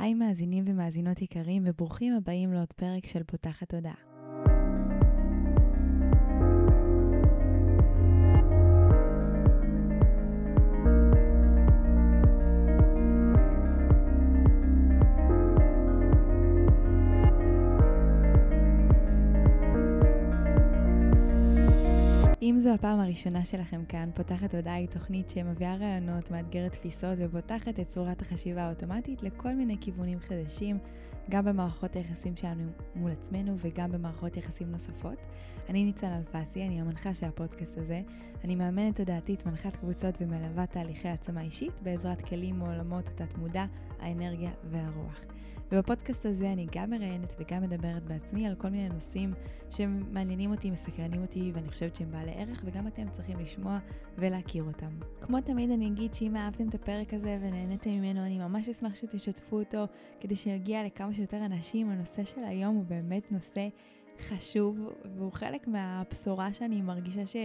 היי מאזינים ומאזינות יקרים, וברוכים הבאים לעוד פרק של פותחת תודעה. אם זו הפעם הראשונה שלכם כאן, פותחת הודעה היא תוכנית שמביאה רעיונות, מאתגרת תפיסות ופותחת את צורת החשיבה האוטומטית לכל מיני כיוונים חדשים, גם במערכות היחסים שלנו מול עצמנו וגם במערכות יחסים נוספות. אני ניצן אלפסי, אני המנחה של הפודקאסט הזה. אני מאמנת תודעתית, מנחת קבוצות ומלווה תהליכי העצמה אישית בעזרת כלים מעולמות התת-מודע, האנרגיה והרוח. ובפודקאסט הזה אני גם מראיינת וגם מדברת בעצמי על כל מיני נושאים שמעניינים אותי, מסקרנים אותי, ואני חושבת שהם בעלי ערך, וגם אתם צריכים לשמוע ולהכיר אותם. כמו תמיד אני אגיד שאם אהבתם את הפרק הזה ונהניתם ממנו, אני ממש אשמח שתשתפו אותו, כדי שיגיע לכמה שיותר אנשים. הנושא של היום הוא באמת נושא חשוב, והוא חלק מהבשורה שאני מרגישה ש...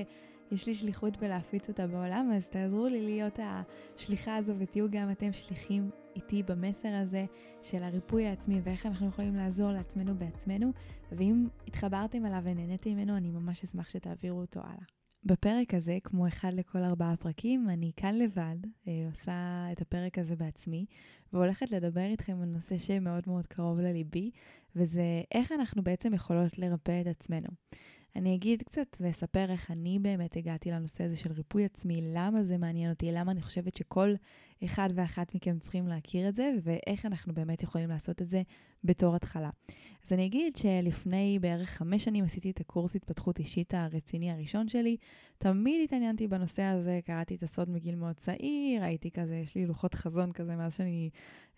יש לי שליחות בלהפיץ אותה בעולם, אז תעזרו לי להיות השליחה הזו ותהיו גם אתם שליחים איתי במסר הזה של הריפוי העצמי ואיך אנחנו יכולים לעזור לעצמנו בעצמנו, ואם התחברתם אליו ונהניתם ממנו, אני ממש אשמח שתעבירו אותו הלאה. בפרק הזה, כמו אחד לכל ארבעה פרקים, אני כאן לבד, אה, עושה את הפרק הזה בעצמי, והולכת לדבר איתכם על נושא שמאוד מאוד קרוב לליבי, וזה איך אנחנו בעצם יכולות לרפא את עצמנו. אני אגיד קצת ואספר איך אני באמת הגעתי לנושא הזה של ריפוי עצמי, למה זה מעניין אותי, למה אני חושבת שכל אחד ואחת מכם צריכים להכיר את זה, ואיך אנחנו באמת יכולים לעשות את זה בתור התחלה. אז אני אגיד שלפני בערך חמש שנים עשיתי את הקורס התפתחות אישית הרציני הראשון שלי. תמיד התעניינתי בנושא הזה, קראתי את הסוד מגיל מאוד צעיר, הייתי כזה, יש לי לוחות חזון כזה מאז שאני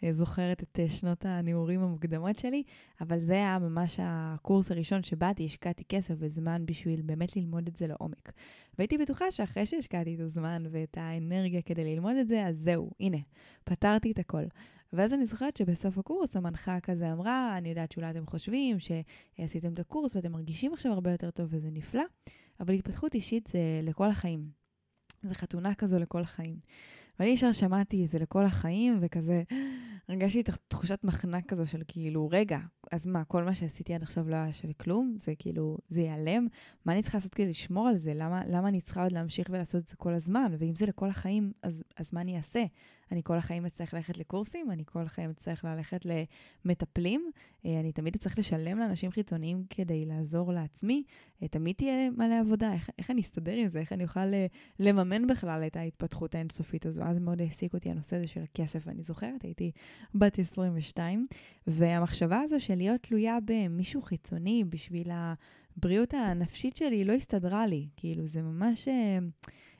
אה, זוכרת את אה, שנות הנעורים המוקדמות שלי, אבל זה היה ממש הקורס הראשון שבאתי, השקעתי כסף וזמן בשביל באמת ללמוד את זה לעומק. והייתי בטוחה שאחרי שהשקעתי את הזמן ואת האנרגיה כדי ללמוד את זה, אז זהו, הנה, פתרתי את הכל. ואז אני זוכרת שבסוף הקורס המנחה כזה אמרה, אני יודעת שאולי אתם חושבים שעשיתם את הקורס ואתם מרגישים עכשיו הרבה יותר טוב וזה נפלא, אבל התפתחות אישית זה לכל החיים. זה חתונה כזו לכל החיים. ואני ישר שמעתי זה לכל החיים, וכזה הרגשתי את תחושת מחנק כזו של כאילו, רגע, אז מה, כל מה שעשיתי עד עכשיו לא היה שווה כלום? זה כאילו, זה ייעלם? מה אני צריכה לעשות כדי לשמור על זה? למה, למה אני צריכה עוד להמשיך ולעשות את זה כל הזמן? ואם זה לכל החיים, אז, אז מה אני אעשה? אני כל החיים אצטרך ללכת לקורסים, אני כל החיים אצטרך ללכת למטפלים, אה, אני תמיד אצטרך לשלם לאנשים חיצוניים כדי לעזור לעצמי, אה, תמיד תהיה מלא עבודה, איך, איך אני אסתדר עם זה? איך אני אוכל אה, לממן בכלל את ההתפתחות האינסופית הזו? אז מאוד העסיק אותי הנושא הזה של הכסף, ואני זוכרת, הייתי בת 22, והמחשבה הזו של להיות תלויה במישהו חיצוני בשביל הבריאות הנפשית שלי לא הסתדרה לי. כאילו, זה ממש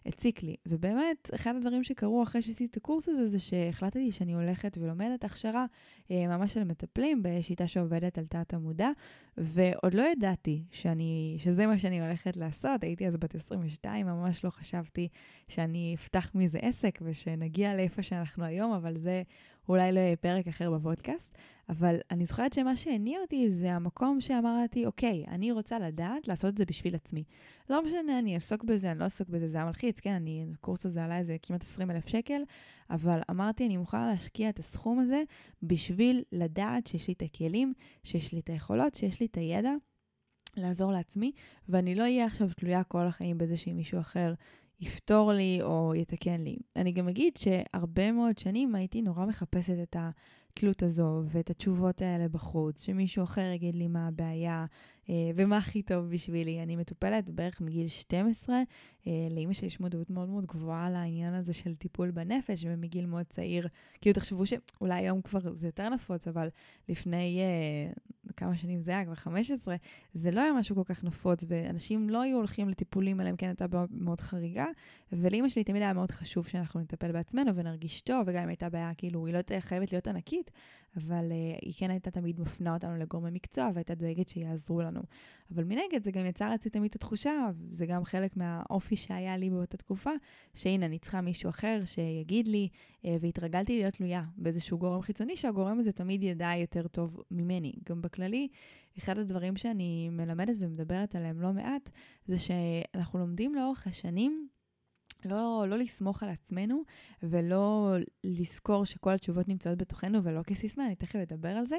הציק לי. ובאמת, אחד הדברים שקרו אחרי שעשיתי את הקורס הזה, זה שהחלטתי שאני הולכת ולומדת הכשרה אה, ממש של מטפלים בשיטה שעובדת על תת המודע, ועוד לא ידעתי שאני, שזה מה שאני הולכת לעשות. הייתי אז בת 22, ממש לא חשבתי שאני אפתח מזה עסק ושנגיע לאיפה שאנחנו היום, אבל זה אולי לא יהיה פרק אחר בפודקאסט. אבל אני זוכרת שמה שהניע אותי זה המקום שאמרתי, אוקיי, אני רוצה לדעת לעשות את זה בשביל עצמי. לא משנה, אני אעסוק בזה, אני לא אעסוק בזה, זה היה מלחיץ, כן, אני, הקורס הזה עלה איזה כמעט 20 אלף שקל, אבל אמרתי, אני מוכנה להשקיע את הסכום הזה בשביל לדעת שיש לי את הכלים, שיש לי את היכולות, שיש לי את הידע. לעזור לעצמי, ואני לא אהיה עכשיו תלויה כל החיים בזה שאם מישהו אחר יפתור לי או יתקן לי. אני גם אגיד שהרבה מאוד שנים הייתי נורא מחפשת את התלות הזו ואת התשובות האלה בחוץ, שמישהו אחר יגיד לי מה הבעיה ומה הכי טוב בשבילי. אני מטופלת בערך מגיל 12, אה, לאימא שלי יש מודעות מאוד מאוד גבוהה לעניין הזה של טיפול בנפש, ומגיל מאוד צעיר, כאילו תחשבו שאולי היום כבר זה יותר נפוץ, אבל לפני אה, כמה שנים זה היה, כבר 15, זה לא היה משהו כל כך נפוץ, ואנשים לא היו הולכים לטיפולים, אלא אם כן הייתה מאוד חריגה, ולאימא שלי תמיד היה מאוד חשוב שאנחנו נטפל בעצמנו ונרגיש טוב, וגם אם הייתה בעיה, כאילו, היא לא חייבת להיות ענקית, אבל uh, היא כן הייתה תמיד מפנה אותנו לגורמי מקצוע, והייתה דואגת שיעזרו לנו. אבל מנגד, זה גם יצר אצלי תמיד את התחושה, זה גם חלק מהאופי שהיה לי באותה תקופה, שהנה, אני צריכה מישהו אחר שיגיד לי, uh, והתרגלתי להיות תלויה באיזשהו גורם חיצוני, שהגורם הזה תמיד ידע יותר טוב ממני. גם בכללי, אחד הדברים שאני מלמדת ומדברת עליהם לא מעט, זה שאנחנו לומדים לאורך השנים, לא, לא לסמוך על עצמנו ולא לזכור שכל התשובות נמצאות בתוכנו ולא כסיסמה, אני תכף אדבר על זה.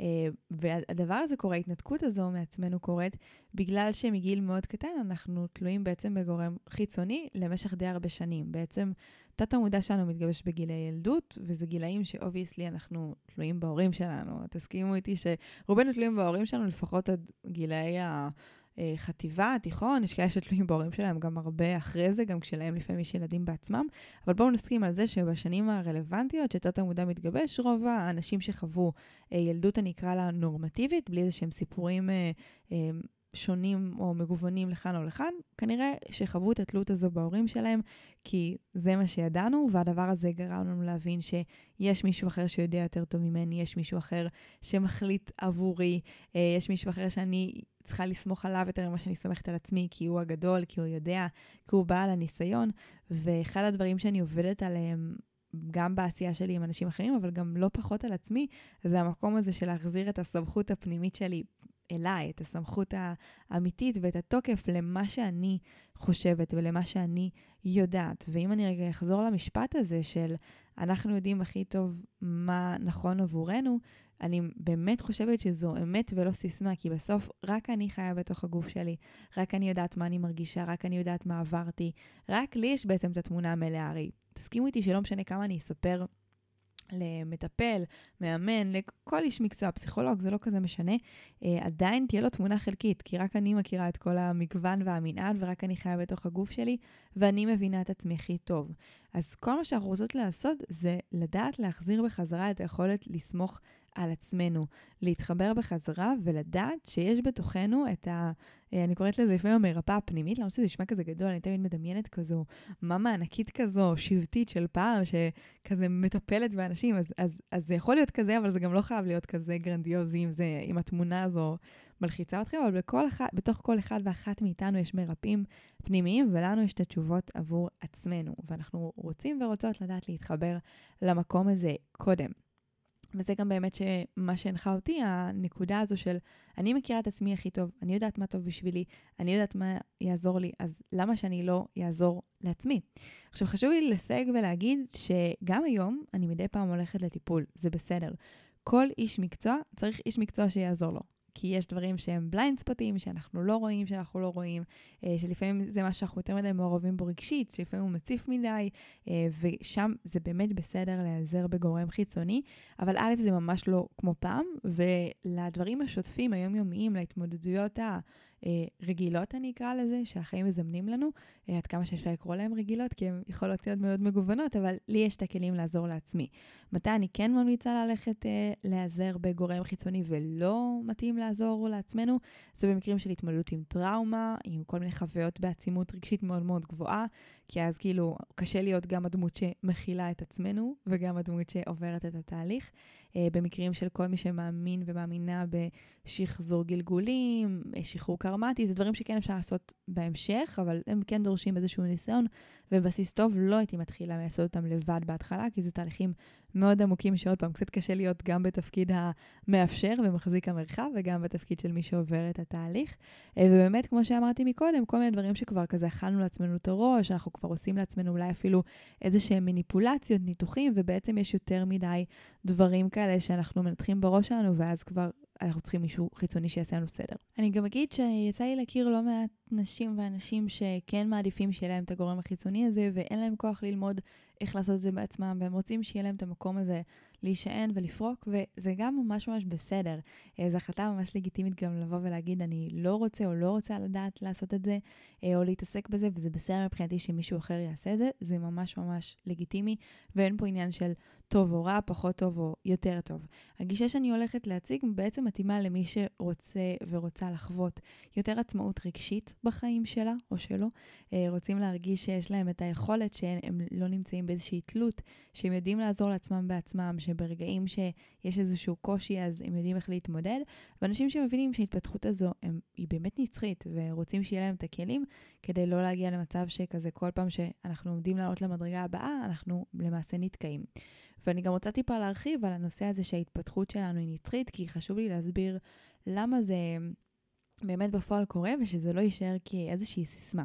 אה, והדבר הזה קורה, ההתנתקות הזו מעצמנו קורית בגלל שמגיל מאוד קטן אנחנו תלויים בעצם בגורם חיצוני למשך די הרבה שנים. בעצם תת המודע שלנו מתגבש בגילי ילדות, וזה גילאים שאובייסלי אנחנו תלויים בהורים שלנו. תסכימו איתי שרובנו תלויים בהורים שלנו לפחות עד גילאי ה... אה, חטיבה, תיכון, יש כאלה שתלויים בהורים שלהם גם הרבה אחרי זה, גם כשלהם לפעמים יש ילדים בעצמם. אבל בואו נסכים על זה שבשנים הרלוונטיות, שתת המודע מתגבש, רוב האנשים שחוו אה, ילדות, אני אקרא לה נורמטיבית, בלי איזה שהם סיפורים אה, שונים או מגוונים לכאן או לכאן, כנראה שחוו את התלות הזו בהורים שלהם, כי זה מה שידענו, והדבר הזה גרם לנו להבין שיש מישהו אחר שיודע יותר טוב ממני, יש מישהו אחר שמחליט עבורי, אה, יש מישהו אחר שאני צריכה לסמוך עליו יותר ממה שאני סומכת על עצמי, כי הוא הגדול, כי הוא יודע, כי הוא בעל הניסיון. ואחד הדברים שאני עובדת עליהם גם בעשייה שלי עם אנשים אחרים, אבל גם לא פחות על עצמי, זה המקום הזה של להחזיר את הסמכות הפנימית שלי אליי, את הסמכות האמיתית ואת התוקף למה שאני חושבת ולמה שאני יודעת. ואם אני רגע אחזור למשפט הזה של אנחנו יודעים הכי טוב מה נכון עבורנו, אני באמת חושבת שזו אמת ולא סיסמה, כי בסוף רק אני חיה בתוך הגוף שלי, רק אני יודעת מה אני מרגישה, רק אני יודעת מה עברתי, רק לי יש בעצם את התמונה המלאה. הרי תסכימו איתי שלא משנה כמה אני אספר למטפל, מאמן, לכל איש מקצוע, פסיכולוג, זה לא כזה משנה, אה, עדיין תהיה לו תמונה חלקית, כי רק אני מכירה את כל המגוון והמנעד, ורק אני חיה בתוך הגוף שלי, ואני מבינה את עצמי הכי טוב. אז כל מה שאנחנו רוצות לעשות זה לדעת להחזיר בחזרה את היכולת לסמוך על עצמנו, להתחבר בחזרה ולדעת שיש בתוכנו את ה... אה, אני קוראת לזה לפעמים המרפאה הפנימית, למרות שזה נשמע כזה גדול, אני תמיד מדמיינת כזו מאמה ענקית כזו, שבטית של פעם, שכזה מטפלת באנשים, אז, אז, אז זה יכול להיות כזה, אבל זה גם לא חייב להיות כזה גרנדיוזי אם, זה, אם התמונה הזו מלחיצה אתכם, אבל בכל אחד, בתוך כל אחד ואחת מאיתנו יש מרפאים פנימיים, ולנו יש את התשובות עבור עצמנו, ואנחנו רוצים ורוצות לדעת להתחבר למקום הזה קודם. וזה גם באמת מה שהנחה אותי, הנקודה הזו של אני מכירה את עצמי הכי טוב, אני יודעת מה טוב בשבילי, אני יודעת מה יעזור לי, אז למה שאני לא אעזור לעצמי? עכשיו חשוב לי לסייג ולהגיד שגם היום אני מדי פעם הולכת לטיפול, זה בסדר. כל איש מקצוע צריך איש מקצוע שיעזור לו. כי יש דברים שהם בליינד ספוטים, שאנחנו לא רואים, שאנחנו לא רואים, אה, שלפעמים זה מה שאנחנו יותר מדי מעורבים בו רגשית, שלפעמים הוא מציף מדי, אה, ושם זה באמת בסדר להיעזר בגורם חיצוני, אבל א', זה ממש לא כמו פעם, ולדברים השוטפים, היומיומיים, להתמודדויות ה... אה, רגילות, אני אקרא לזה, שהחיים מזמנים לנו, אה, עד כמה שאפשר לקרוא להן רגילות, כי הן יכולות להיות מאוד מגוונות, אבל לי יש את הכלים לעזור לעצמי. מתי אני כן ממליצה ללכת אה, להיעזר בגורם חיצוני ולא מתאים לעזור לעצמנו? זה במקרים של התמודדות עם טראומה, עם כל מיני חוויות בעצימות רגשית מאוד מאוד גבוהה, כי אז כאילו קשה להיות גם הדמות שמכילה את עצמנו וגם הדמות שעוברת את התהליך. אה, במקרים של כל מי שמאמין ומאמינה בשחזור גלגולים, אה, שחרור קרמטי, זה דברים שכן אפשר לעשות בהמשך, אבל הם כן דורשים איזשהו ניסיון ובסיס טוב. לא הייתי מתחילה לעשות אותם לבד בהתחלה, כי זה תהליכים מאוד עמוקים, שעוד פעם, קצת קשה להיות גם בתפקיד המאפשר ומחזיק המרחב, וגם בתפקיד של מי שעובר את התהליך. אה, ובאמת, כמו שאמרתי מקודם, כל מיני דברים שכבר כזה אכלנו לעצמנו את הראש, אנחנו כבר עושים לעצמנו אולי אפילו איזה שהם מניפולציות, ניתוחים, ובעצם יש יותר מדי דברים כאלה שאנחנו מנתחים בראש שלנו, ואז כבר אנחנו צריכים מישהו חיצוני שיעשה לנו סדר. אני גם אגיד שיצא לי להכיר לא מעט נשים ואנשים שכן מעדיפים שיהיה להם את הגורם החיצוני הזה, ואין להם כוח ללמוד איך לעשות את זה בעצמם, והם רוצים שיהיה להם את המקום הזה להישען ולפרוק, וזה גם ממש ממש בסדר. אה, זו החלטה ממש לגיטימית גם לבוא ולהגיד, אני לא רוצה או לא רוצה לדעת לעשות את זה, אה, או להתעסק בזה, וזה בסדר מבחינתי שמישהו אחר יעשה את זה, זה ממש ממש לגיטימי, ואין פה עניין של טוב או רע, פחות טוב או יותר טוב. הגישה שאני הולכת להציג בעצם מתאימה למי שרוצה ורוצה לחוות יותר עצמאות רגשית בחיים שלה או שלו, אה, רוצים להרגיש שיש להם את היכולת שהם לא נמצאים באיזושהי תלות, שהם יודעים לעזור לעצמם בעצמם, שברגעים שיש איזשהו קושי אז הם יודעים איך להתמודד, ואנשים שמבינים שההתפתחות הזו הם, היא באמת נצחית ורוצים שיהיה להם את הכלים כדי לא להגיע למצב שכזה כל פעם שאנחנו עומדים לעלות למדרגה הבאה, אנחנו למעשה נתקעים. ואני גם רוצה טיפה להרחיב על הנושא הזה שההתפתחות שלנו היא נצחית, כי חשוב לי להסביר למה זה באמת בפועל קורה ושזה לא יישאר כאיזושהי סיסמה.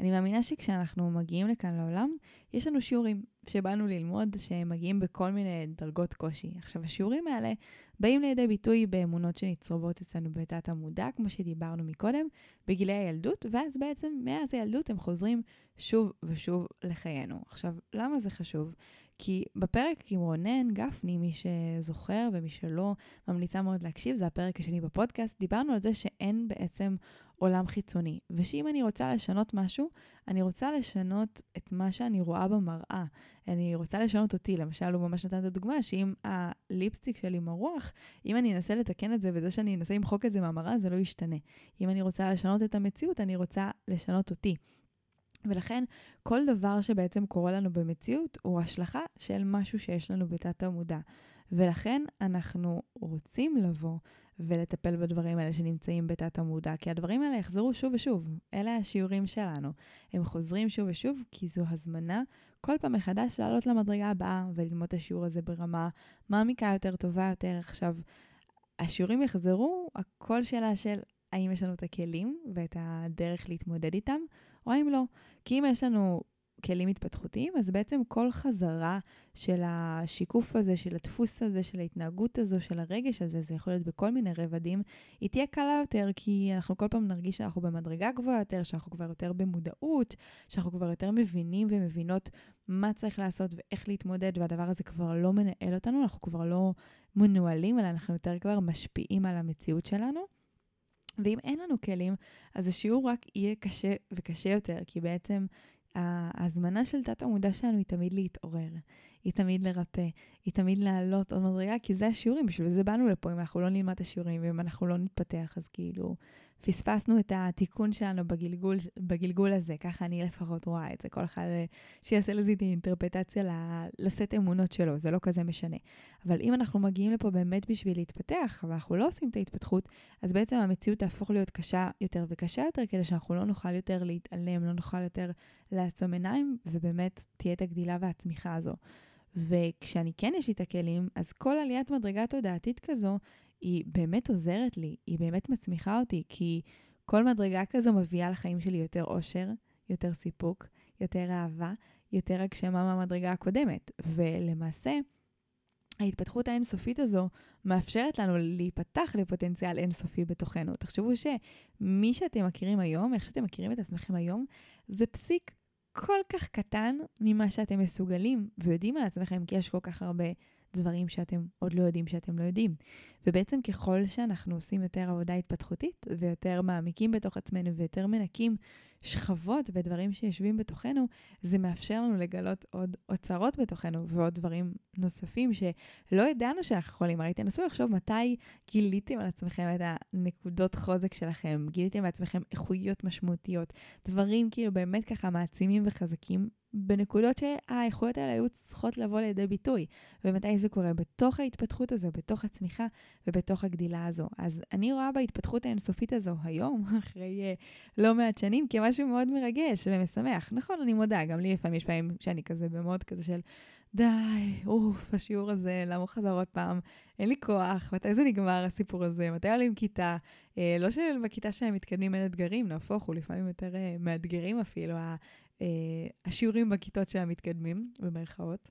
אני מאמינה שכשאנחנו מגיעים לכאן לעולם, יש לנו שיעורים שבאנו ללמוד, שהם מגיעים בכל מיני דרגות קושי. עכשיו, השיעורים האלה באים לידי ביטוי באמונות שנצרבות אצלנו בתת המודע, כמו שדיברנו מקודם, בגילי הילדות, ואז בעצם מאז הילדות הם חוזרים שוב ושוב לחיינו. עכשיו, למה זה חשוב? כי בפרק עם רונן גפני, מי שזוכר ומי שלא, ממליצה מאוד להקשיב, זה הפרק השני בפודקאסט, דיברנו על זה שאין בעצם עולם חיצוני, ושאם אני רוצה לשנות משהו, אני רוצה לשנות את מה שאני רואה במראה. אני רוצה לשנות אותי. למשל, הוא ממש נתן את הדוגמה שאם הליפסטיק שלי מרוח, אם אני אנסה לתקן את זה בזה שאני אנסה למחוק את זה מהמראה, זה לא ישתנה. אם אני רוצה לשנות את המציאות, אני רוצה לשנות אותי. ולכן כל דבר שבעצם קורה לנו במציאות הוא השלכה של משהו שיש לנו בתת המודע. ולכן אנחנו רוצים לבוא ולטפל בדברים האלה שנמצאים בתת המודע, כי הדברים האלה יחזרו שוב ושוב. אלה השיעורים שלנו. הם חוזרים שוב ושוב כי זו הזמנה כל פעם מחדש לעלות למדרגה הבאה וללמוד את השיעור הזה ברמה מעמיקה יותר, טובה יותר. עכשיו, השיעורים יחזרו, הכל שאלה של האם יש לנו את הכלים ואת הדרך להתמודד איתם, או האם לא. כי אם יש לנו כלים התפתחותיים, אז בעצם כל חזרה של השיקוף הזה, של הדפוס הזה, של ההתנהגות הזו, של הרגש הזה, זה יכול להיות בכל מיני רבדים, היא תהיה קלה יותר, כי אנחנו כל פעם נרגיש שאנחנו במדרגה גבוהה יותר, שאנחנו כבר יותר במודעות, שאנחנו כבר יותר מבינים ומבינות מה צריך לעשות ואיך להתמודד, והדבר הזה כבר לא מנהל אותנו, אנחנו כבר לא מנוהלים, אלא אנחנו יותר כבר משפיעים על המציאות שלנו. ואם אין לנו כלים, אז השיעור רק יהיה קשה וקשה יותר, כי בעצם ההזמנה של תת המודע שלנו היא תמיד להתעורר, היא תמיד לרפא, היא תמיד לעלות עוד מדרגה, כי זה השיעורים, בשביל זה באנו לפה, אם אנחנו לא נלמד את השיעורים ואם אנחנו לא נתפתח, אז כאילו פספסנו את התיקון שלנו בגלגול, בגלגול הזה, ככה אני לפחות רואה את זה. כל אחד אה, שיעשה לזה את האינטרפטציה לשאת אמונות שלו, זה לא כזה משנה. אבל אם אנחנו מגיעים לפה באמת בשביל להתפתח, ואנחנו לא עושים את ההתפתחות, אז בעצם המציאות תהפוך להיות קשה יותר וקשה יותר, כדי שאנחנו לא נוכל יותר להתעלם, לא נוכל יותר לעצום עיניים, ובאמת תהיה את הגדילה והצמיחה הזו. וכשאני כן יש לי את הכלים, אז כל עליית מדרגה תודעתית כזו, היא באמת עוזרת לי, היא באמת מצמיחה אותי, כי כל מדרגה כזו מביאה לחיים שלי יותר אושר, יותר סיפוק, יותר אהבה, יותר הגשמה מהמדרגה הקודמת. ולמעשה, ההתפתחות האינסופית הזו מאפשרת לנו להיפתח לפוטנציאל אינסופי בתוכנו. תחשבו שמי שאתם מכירים היום, איך שאתם מכירים את עצמכם היום, זה פסיק כל כך קטן ממה שאתם מסוגלים ויודעים על עצמכם, כי יש כל כך הרבה דברים שאתם עוד לא יודעים שאתם לא יודעים. ובעצם ככל שאנחנו עושים יותר עבודה התפתחותית ויותר מעמיקים בתוך עצמנו ויותר מנקים שכבות ודברים שיושבים בתוכנו, זה מאפשר לנו לגלות עוד אוצרות בתוכנו ועוד דברים נוספים שלא ידענו שאנחנו יכולים. הרי תנסו לחשוב מתי גיליתם על עצמכם את הנקודות חוזק שלכם, גיליתם על עצמכם איכויות משמעותיות, דברים כאילו באמת ככה מעצימים וחזקים בנקודות שהאיכויות האלה היו צריכות לבוא לידי ביטוי. ומתי זה קורה? בתוך ההתפתחות הזו, בתוך הצמיחה ובתוך הגדילה הזו. אז אני רואה בהתפתחות האינסופית הזו היום, אחרי uh, לא מעט שנים, כמשהו מאוד מרגש ומשמח. נכון, אני מודה, גם לי לפעמים יש פעמים שאני כזה במוד כזה של, די, אוף, השיעור הזה, למה הוא חזר עוד פעם? אין לי כוח, מתי זה נגמר הסיפור הזה? מתי עולים כיתה? אה, לא שבכיתה שהם מתקדמים אין אתגרים, נהפוך הוא, לפעמים יותר אה, מאתגרים אפילו. אה, השיעורים בכיתות של המתקדמים, במרכאות.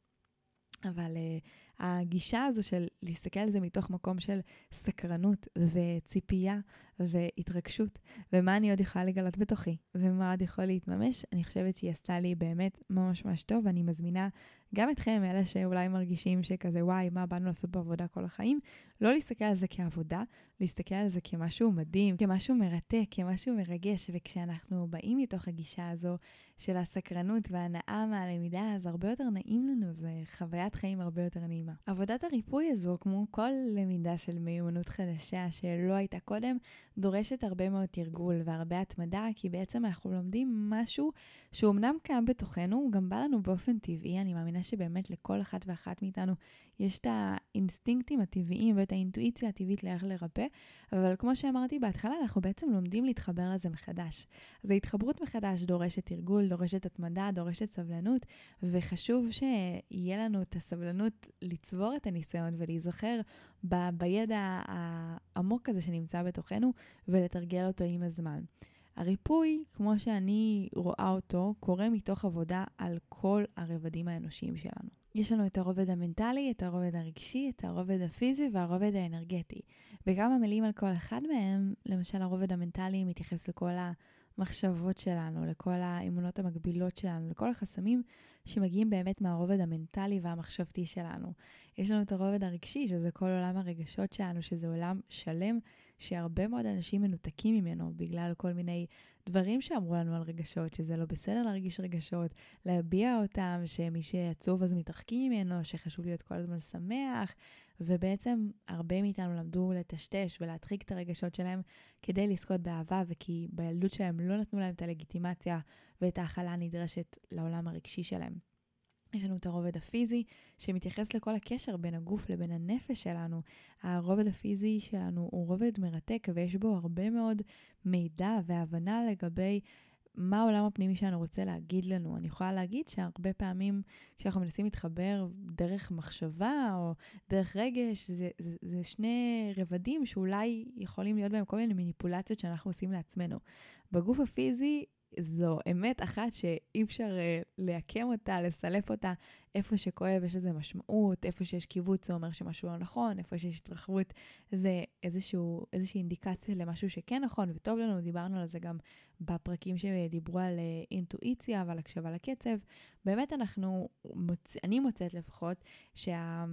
אבל uh, הגישה הזו של להסתכל על זה מתוך מקום של סקרנות וציפייה והתרגשות, ומה אני עוד יכולה לגלות בתוכי, ומה עוד יכול להתממש, אני חושבת שהיא עשתה לי באמת ממש ממש טוב, ואני מזמינה גם אתכם, אלה שאולי מרגישים שכזה, וואי, מה באנו לעשות בעבודה כל החיים, לא להסתכל על זה כעבודה, להסתכל על זה כמשהו מדהים, כמשהו מרתק, כמשהו מרגש, וכשאנחנו באים מתוך הגישה הזו של הסקרנות וההנאה מהלמידה, אז הרבה יותר נעים לנו, זה חוויית חיים הרבה יותר נעימה. עבודת הריפוי הזו, כמו כל למידה של מיומנות חדשה שלא הייתה קודם, דורשת הרבה מאוד תרגול והרבה התמדה, כי בעצם אנחנו לומדים משהו שהוא אמנם קיים בתוכנו, הוא גם בא לנו באופן טבעי, אני מאמינה שבאמת לכל אחת ואחת מאיתנו יש את האינסטינקטים הטבעיים ואת האינטואיציה הטבעית לאיך לרפא, אבל כמו שאמרתי בהתחלה, אנחנו בעצם לומדים להתחבר לזה מחדש. אז ההתחברות מחדש דורשת תרגול, דורשת התמדה, דורשת סבלנות, וחשוב שיהיה לנו את הסבלנות לצבור את הניסיון ולהיזכר ב- בידע העמוק הזה שנמצא בתוכנו ולתרגל אותו עם הזמן. הריפוי, כמו שאני רואה אותו, קורה מתוך עבודה על כל הרבדים האנושיים שלנו. יש לנו את הרובד המנטלי, את הרובד הרגשי, את הרובד הפיזי והרובד האנרגטי. בכמה מילים על כל אחד מהם, למשל הרובד המנטלי מתייחס לכל המחשבות שלנו, לכל האמונות המקבילות שלנו, לכל החסמים שמגיעים באמת מהרובד המנטלי והמחשבתי שלנו. יש לנו את הרובד הרגשי, שזה כל עולם הרגשות שלנו, שזה עולם שלם, שהרבה מאוד אנשים מנותקים ממנו בגלל כל מיני דברים שאמרו לנו על רגשות, שזה לא בסדר להרגיש רגשות, להביע אותם, שמי שעצוב אז מתרחקים ממנו, שחשוב להיות כל הזמן שמח, ובעצם הרבה מאיתנו למדו לטשטש ולהדחיק את הרגשות שלהם כדי לזכות באהבה, וכי בילדות שלהם לא נתנו להם את הלגיטימציה ואת ההכלה הנדרשת לעולם הרגשי שלהם. יש לנו את הרובד הפיזי, שמתייחס לכל הקשר בין הגוף לבין הנפש שלנו. הרובד הפיזי שלנו הוא רובד מרתק, ויש בו הרבה מאוד מידע והבנה לגבי מה העולם הפנימי שלנו רוצה להגיד לנו. אני יכולה להגיד שהרבה פעמים כשאנחנו מנסים להתחבר דרך מחשבה או דרך רגש, זה, זה, זה שני רבדים שאולי יכולים להיות בהם כל מיני מניפולציות שאנחנו עושים לעצמנו. בגוף הפיזי זו אמת אחת שאי אפשר uh, לעקם אותה, לסלף אותה. איפה שכואב יש לזה משמעות, איפה שיש קיבוץ זה אומר שמשהו לא נכון, איפה שיש התרחבות זה איזשהו, איזושהי אינדיקציה למשהו שכן נכון וטוב לנו, דיברנו על זה גם בפרקים שדיברו על uh, אינטואיציה ועל הקשבה לקצב. באמת אנחנו, מוצ... אני מוצאת לפחות, שה...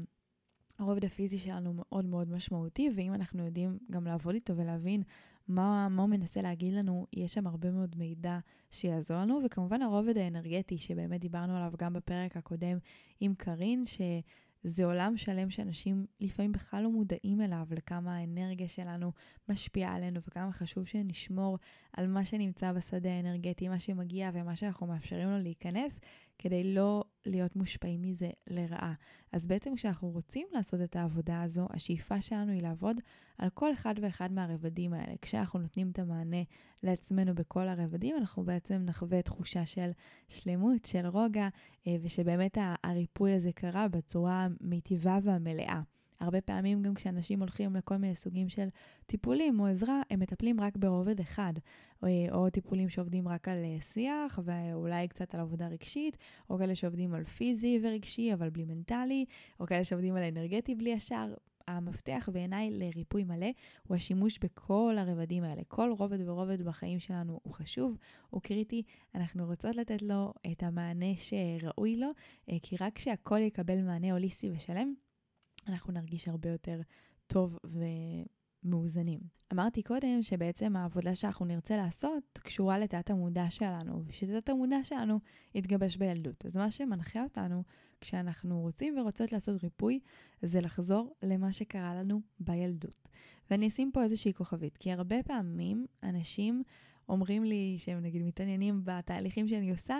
הרובד הפיזי שלנו מאוד מאוד משמעותי, ואם אנחנו יודעים גם לעבוד איתו ולהבין מה, מה הוא מנסה להגיד לנו, יש שם הרבה מאוד מידע שיעזור לנו, וכמובן הרובד האנרגטי, שבאמת דיברנו עליו גם בפרק הקודם עם קארין, שזה עולם שלם שאנשים לפעמים בכלל לא מודעים אליו, לכמה האנרגיה שלנו משפיעה עלינו, וכמה חשוב שנשמור על מה שנמצא בשדה האנרגטי, מה שמגיע ומה שאנחנו מאפשרים לו להיכנס, כדי לא להיות מושפעים מזה לרעה. אז בעצם כשאנחנו רוצים לעשות את העבודה הזו, השאיפה שלנו היא לעבוד על כל אחד ואחד מהרבדים האלה. כשאנחנו נותנים את המענה לעצמנו בכל הרבדים, אנחנו בעצם נחווה תחושה של שלמות, של רוגע, אה, ושבאמת הריפוי הזה קרה בצורה המיטיבה והמלאה. הרבה פעמים גם כשאנשים הולכים לכל מיני סוגים של טיפולים או עזרה, הם מטפלים רק ברובד אחד, או, או טיפולים שעובדים רק על אה, שיח ואולי קצת על עבודה רגשית, או כאלה שעובדים על פיזי ורגשי אבל בלי מנטלי, או כאלה שעובדים על אנרגטי בלי ישר. המפתח בעיניי לריפוי מלא הוא השימוש בכל הרבדים האלה. כל רובד ורובד בחיים שלנו הוא חשוב, הוא קריטי, אנחנו רוצות לתת לו את המענה שראוי לו, אה, כי רק כשהכל יקבל מענה הוליסטי ושלם, אנחנו נרגיש הרבה יותר טוב ומאוזנים. אמרתי קודם שבעצם העבודה שאנחנו נרצה לעשות קשורה לתת המודע שלנו, ושתת המודע שלנו יתגבש בילדות. אז מה שמנחה אותנו כשאנחנו רוצים ורוצות לעשות ריפוי, זה לחזור למה שקרה לנו בילדות. ואני אשים פה איזושהי כוכבית, כי הרבה פעמים אנשים אומרים לי שהם נגיד מתעניינים בתהליכים שאני עושה,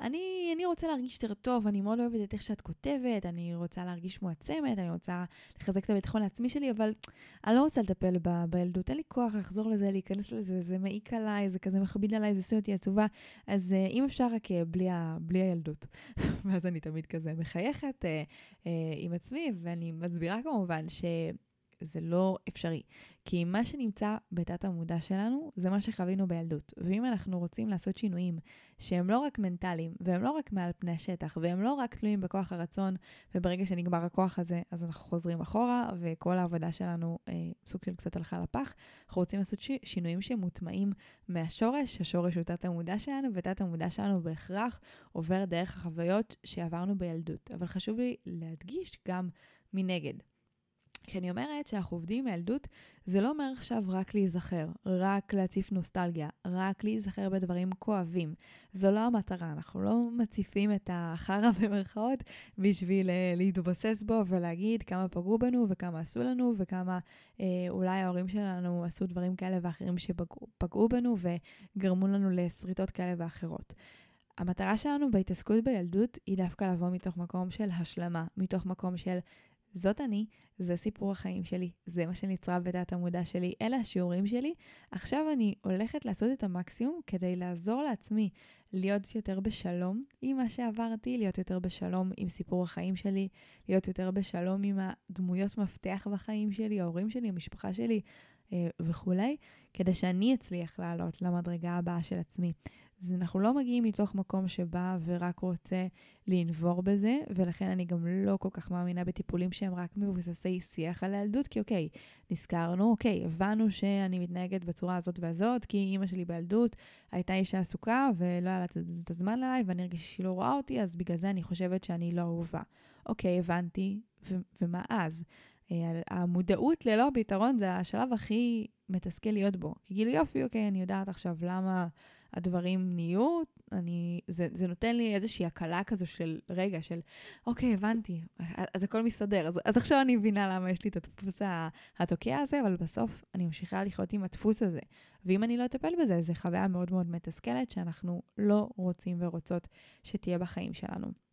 אני, אני רוצה להרגיש יותר טוב, אני מאוד אוהבת את איך שאת כותבת, אני רוצה להרגיש מועצמת, אני רוצה לחזק את הביטחון העצמי שלי, אבל אני לא רוצה לטפל ב, בילדות, אין לי כוח לחזור לזה, להיכנס לזה, זה מעיק עליי, זה כזה מכביד עליי, זה עושה אותי עצובה, אז uh, אם אפשר רק uh, בלי, ה, בלי הילדות. ואז אני תמיד כזה מחייכת uh, uh, עם עצמי, ואני מסבירה כמובן ש... זה לא אפשרי. כי מה שנמצא בתת המודע שלנו, זה מה שחווינו בילדות. ואם אנחנו רוצים לעשות שינויים שהם לא רק מנטליים, והם לא רק מעל פני השטח, והם לא רק תלויים בכוח הרצון, וברגע שנגמר הכוח הזה, אז אנחנו חוזרים אחורה, וכל העבודה שלנו אה, סוג של קצת הלכה לפח. אנחנו רוצים לעשות ש... שינויים שמוטמעים מהשורש, השורש הוא תת המודע שלנו, ותת המודע שלנו בהכרח עובר דרך החוויות שעברנו בילדות. אבל חשוב לי להדגיש גם מנגד. כשאני אומרת שאנחנו עובדים מילדות, זה לא אומר עכשיו רק להיזכר, רק להציף נוסטלגיה, רק להיזכר בדברים כואבים. זו לא המטרה, אנחנו לא מציפים את החרא במרכאות בשביל uh, להתבסס בו ולהגיד כמה פגעו בנו וכמה עשו לנו וכמה uh, אולי ההורים שלנו עשו דברים כאלה ואחרים שפגעו בנו וגרמו לנו לשריטות כאלה ואחרות. המטרה שלנו בהתעסקות בילדות היא דווקא לבוא מתוך מקום של השלמה, מתוך מקום של זאת אני, זה סיפור החיים שלי, זה מה שנצרב בתת המודע שלי, אלה השיעורים שלי. עכשיו אני הולכת לעשות את המקסימום כדי לעזור לעצמי להיות יותר בשלום עם מה שעברתי, להיות יותר בשלום עם סיפור החיים שלי, להיות יותר בשלום עם הדמויות מפתח בחיים שלי, ההורים שלי, המשפחה שלי אה, וכולי, כדי שאני אצליח לעלות למדרגה הבאה של עצמי. אז אנחנו לא מגיעים מתוך מקום שבא ורק רוצה לנבור בזה, ולכן אני גם לא כל כך מאמינה בטיפולים שהם רק מבוססי שיח על הילדות, כי אוקיי, נזכרנו, אוקיי, הבנו שאני מתנהגת בצורה הזאת והזאת, כי אימא שלי בילדות הייתה אישה עסוקה ולא היה לה את הזמן עליי, ואני הרגישה שהיא לא רואה אותי, אז בגלל זה אני חושבת שאני לא אהובה. אוקיי, הבנתי, ו- ומה אז? אה, המודעות ללא פתרון זה השלב הכי מתסכל להיות בו. כי כאילו יופי, אוקיי, אני יודעת עכשיו למה הדברים נהיו, אני, זה, זה נותן לי איזושהי הקלה כזו של רגע, של אוקיי, הבנתי, אז הכל מסתדר. אז, אז עכשיו אני מבינה למה יש לי את הדפוס התוקע הזה, אבל בסוף אני ממשיכה לחיות עם הדפוס הזה. ואם אני לא אטפל בזה, זו חוויה מאוד מאוד מתסכלת שאנחנו לא רוצים ורוצות שתהיה בחיים שלנו.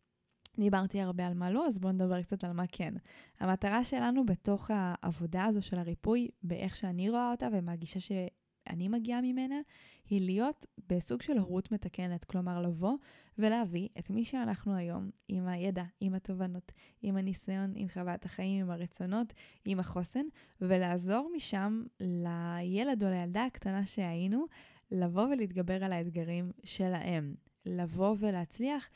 דיברתי הרבה על מה לא, אז בואו נדבר קצת על מה כן. המטרה שלנו בתוך העבודה הזו של הריפוי, באיך שאני רואה אותה ומהגישה שאני מגיעה ממנה, היא להיות בסוג של הורות מתקנת, כלומר לבוא ולהביא את מי שאנחנו היום, עם הידע, עם התובנות, עם הניסיון, עם חוויית החיים, עם הרצונות, עם החוסן, ולעזור משם לילד או לילדה הקטנה שהיינו, לבוא ולהתגבר על האתגרים שלהם. לבוא ולהצליח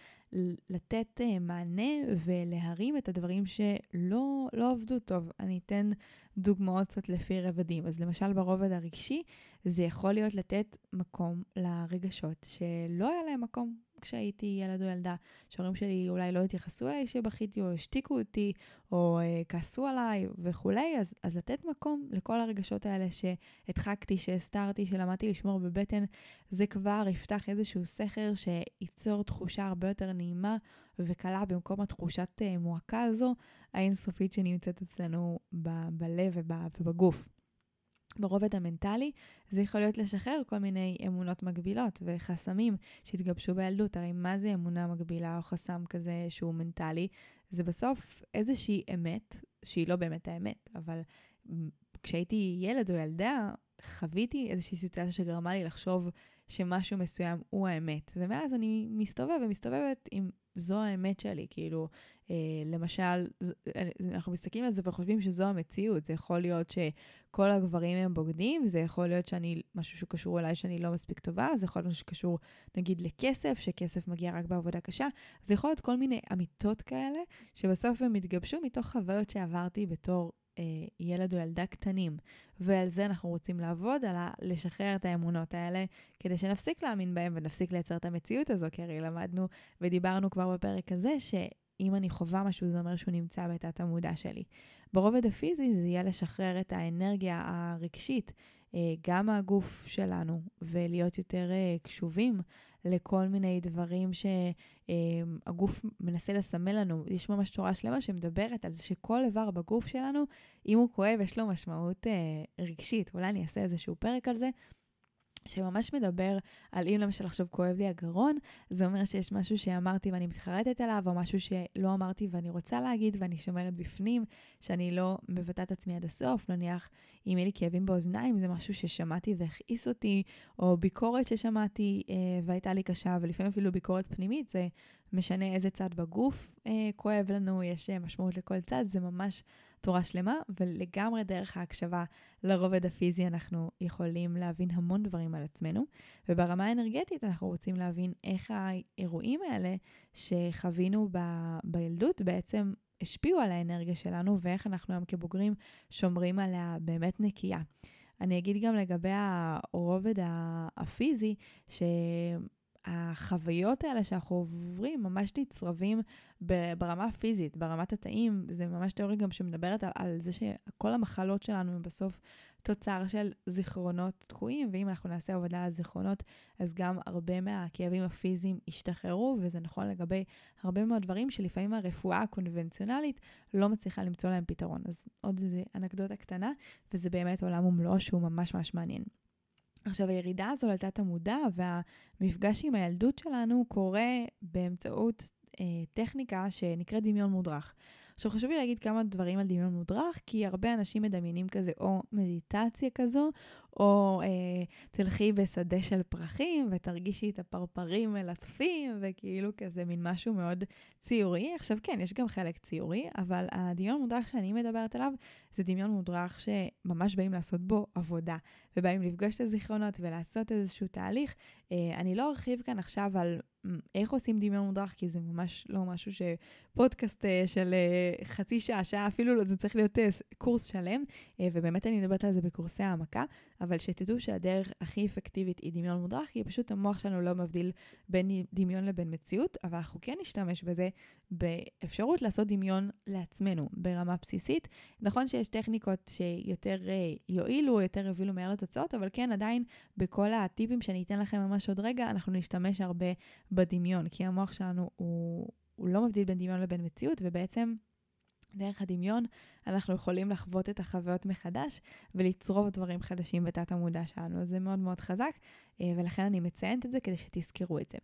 לתת uh, מענה ולהרים את הדברים שלא לא עבדו טוב. אני אתן דוגמאות קצת לפי רבדים. אז למשל ברובד הרגשי, זה יכול להיות לתת מקום לרגשות שלא היה להם מקום כשהייתי ילד או ילדה, שההורים שלי אולי לא התייחסו אליי שבכיתי, או השתיקו אותי, או uh, כעסו עליי וכולי, אז, אז לתת מקום לכל הרגשות האלה שהדחקתי, שהסתרתי, שלמדתי לשמור בבטן, זה כבר יפתח איזשהו סכר שייצור תחושה הרבה יותר נעימה וקלה במקום התחושת uh, מועקה הזו האינסופית שנמצאת אצלנו ב- בלב ובגוף. ברובד המנטלי זה יכול להיות לשחרר כל מיני אמונות מגבילות וחסמים שהתגבשו בילדות. הרי מה זה אמונה מגבילה או חסם כזה שהוא מנטלי? זה בסוף איזושהי אמת, שהיא לא באמת האמת, אבל כשהייתי ילד או ילדה, חוויתי איזושהי סיטואציה שגרמה לי לחשוב שמשהו מסוים הוא האמת. ומאז אני מסתובב ומסתובבת עם זו האמת שלי, כאילו, אה, למשל, אה, אנחנו מסתכלים על זה וחושבים שזו המציאות. זה יכול להיות שכל הגברים הם בוגדים, זה יכול להיות שאני, משהו שקשור אליי שאני לא מספיק טובה, זה יכול להיות משהו שקשור, נגיד, לכסף, שכסף מגיע רק בעבודה קשה. זה יכול להיות כל מיני אמיתות כאלה, שבסוף הם התגבשו מתוך חוויות שעברתי בתור ילד או ילדה קטנים. ועל זה אנחנו רוצים לעבוד, על לשחרר את האמונות האלה, כדי שנפסיק להאמין בהם ונפסיק לייצר את המציאות הזו, כי הרי למדנו ודיברנו כבר בפרק הזה, שאם אני חווה משהו, זה אומר שהוא נמצא בתת המודע שלי. ברובד הפיזי זה יהיה לשחרר את האנרגיה הרגשית, אה, גם מהגוף שלנו, ולהיות יותר אה, קשובים לכל מיני דברים שהגוף מנסה לסמל לנו. יש ממש תורה שלמה שמדברת על זה שכל איבר בגוף שלנו, אם הוא כואב, יש לו משמעות אה, רגשית. אולי אני אעשה איזשהו פרק על זה. שממש מדבר על אם למשל עכשיו כואב לי הגרון, זה אומר שיש משהו שאמרתי ואני מתחרטת עליו, או משהו שלא אמרתי ואני רוצה להגיד ואני שומרת בפנים, שאני לא מבטאת את עצמי עד הסוף. נניח, אם יהיה לי כאבים באוזניים, זה משהו ששמעתי והכעיס אותי, או ביקורת ששמעתי אה, והייתה לי קשה, ולפעמים אפילו ביקורת פנימית, זה משנה איזה צד בגוף אה, כואב לנו, יש אה, משמעות לכל צד, זה ממש תורה שלמה, ולגמרי דרך ההקשבה לרובד הפיזי אנחנו יכולים להבין המון דברים על עצמנו, וברמה האנרגטית אנחנו רוצים להבין איך האירועים האלה שחווינו ב- בילדות בעצם השפיעו על האנרגיה שלנו, ואיך אנחנו היום כבוגרים שומרים עליה באמת נקייה. אני אגיד גם לגבי הרובד הפיזי, ש... החוויות האלה שאנחנו עוברים ממש נצרבים ברמה הפיזית, ברמת התאים. זה ממש תיאוריה גם שמדברת על, על זה שכל המחלות שלנו הם בסוף תוצר של זיכרונות תקועים, ואם אנחנו נעשה עבודה על הזיכרונות, אז גם הרבה מהכאבים הפיזיים ישתחררו, וזה נכון לגבי הרבה מאוד דברים שלפעמים הרפואה הקונבנציונלית לא מצליחה למצוא להם פתרון. אז עוד איזה אנקדוטה קטנה, וזה באמת עולם ומלואו שהוא ממש ממש מעניין. עכשיו, הירידה הזו לתת המודע והמפגש עם הילדות שלנו קורה באמצעות אה, טכניקה שנקראת דמיון מודרך. עכשיו חשוב לי להגיד כמה דברים על דמיון מודרך, כי הרבה אנשים מדמיינים כזה או מדיטציה כזו, או אה, תלכי בשדה של פרחים ותרגישי את הפרפרים מלטפים, וכאילו כזה מין משהו מאוד ציורי. עכשיו כן, יש גם חלק ציורי, אבל הדמיון מודרך שאני מדברת עליו, זה דמיון מודרך שממש באים לעשות בו עבודה, ובאים לפגוש את הזיכרונות ולעשות איזשהו תהליך. אה, אני לא ארחיב כאן עכשיו על איך עושים דמיון מודרך, כי זה ממש לא משהו שפודקאסט אה, של אה, חצי שעה, שעה אפילו לא, זה צריך להיות אה, קורס שלם, ובאמת אני מדברת על זה בקורסי העמקה, אבל שתדעו שהדרך הכי אפקטיבית היא דמיון מודרך, כי פשוט המוח שלנו לא מבדיל בין דמיון לבין מציאות, אבל אנחנו כן נשתמש בזה באפשרות לעשות דמיון לעצמנו ברמה בסיסית. נכון שיש טכניקות שיותר יועילו, יותר יובילו מהר לתוצאות, אבל כן, עדיין בכל הטיפים שאני אתן לכם ממש עוד רגע, אנחנו נשתמש הרבה בדמיון, כי המוח שלנו הוא, הוא לא מבדיל בין דמיון לבין מציאות, ובעצם דרך הדמיון אנחנו יכולים לחוות את החוויות מחדש ולצרוב דברים חדשים בתת המודע שלנו. זה מאוד מאוד חזק, אה, ולכן אני מציינת את זה כדי שתזכרו את זה.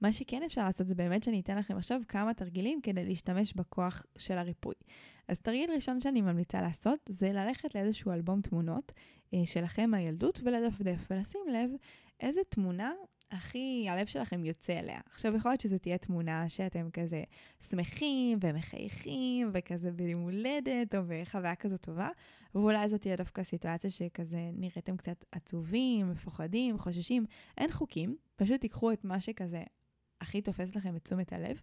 מה שכן אפשר לעשות זה באמת שאני אתן לכם עכשיו כמה תרגילים כדי להשתמש בכוח של הריפוי. אז תרגיל ראשון שאני ממליצה לעשות זה ללכת לאיזשהו אלבום תמונות אה, שלכם מהילדות ולדפדף ולשים לב איזה תמונה הכי, הלב שלכם יוצא אליה. עכשיו, יכול להיות שזו תהיה תמונה שאתם כזה שמחים ומחייכים וכזה ביום הולדת או בחוויה כזו טובה, ואולי זאת תהיה דווקא סיטואציה שכזה נראיתם קצת עצובים, מפוחדים, חוששים. אין חוקים, פשוט תיקחו את מה שכזה הכי תופס לכם את תשומת הלב,